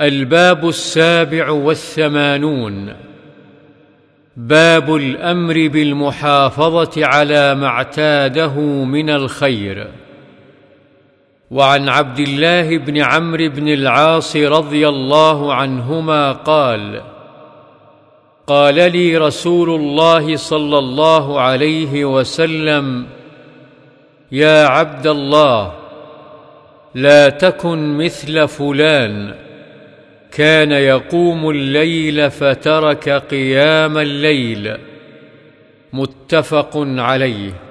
الباب السابع والثمانون. باب الأمر بالمحافظة على ما اعتاده من الخير. وعن عبد الله بن عمرو بن العاص رضي الله عنهما قال قال لي رسول الله صلى الله عليه وسلم يا عبد الله لا تكن مثل فلان. كان يقوم الليل فترك قيام الليل. متفق عليه.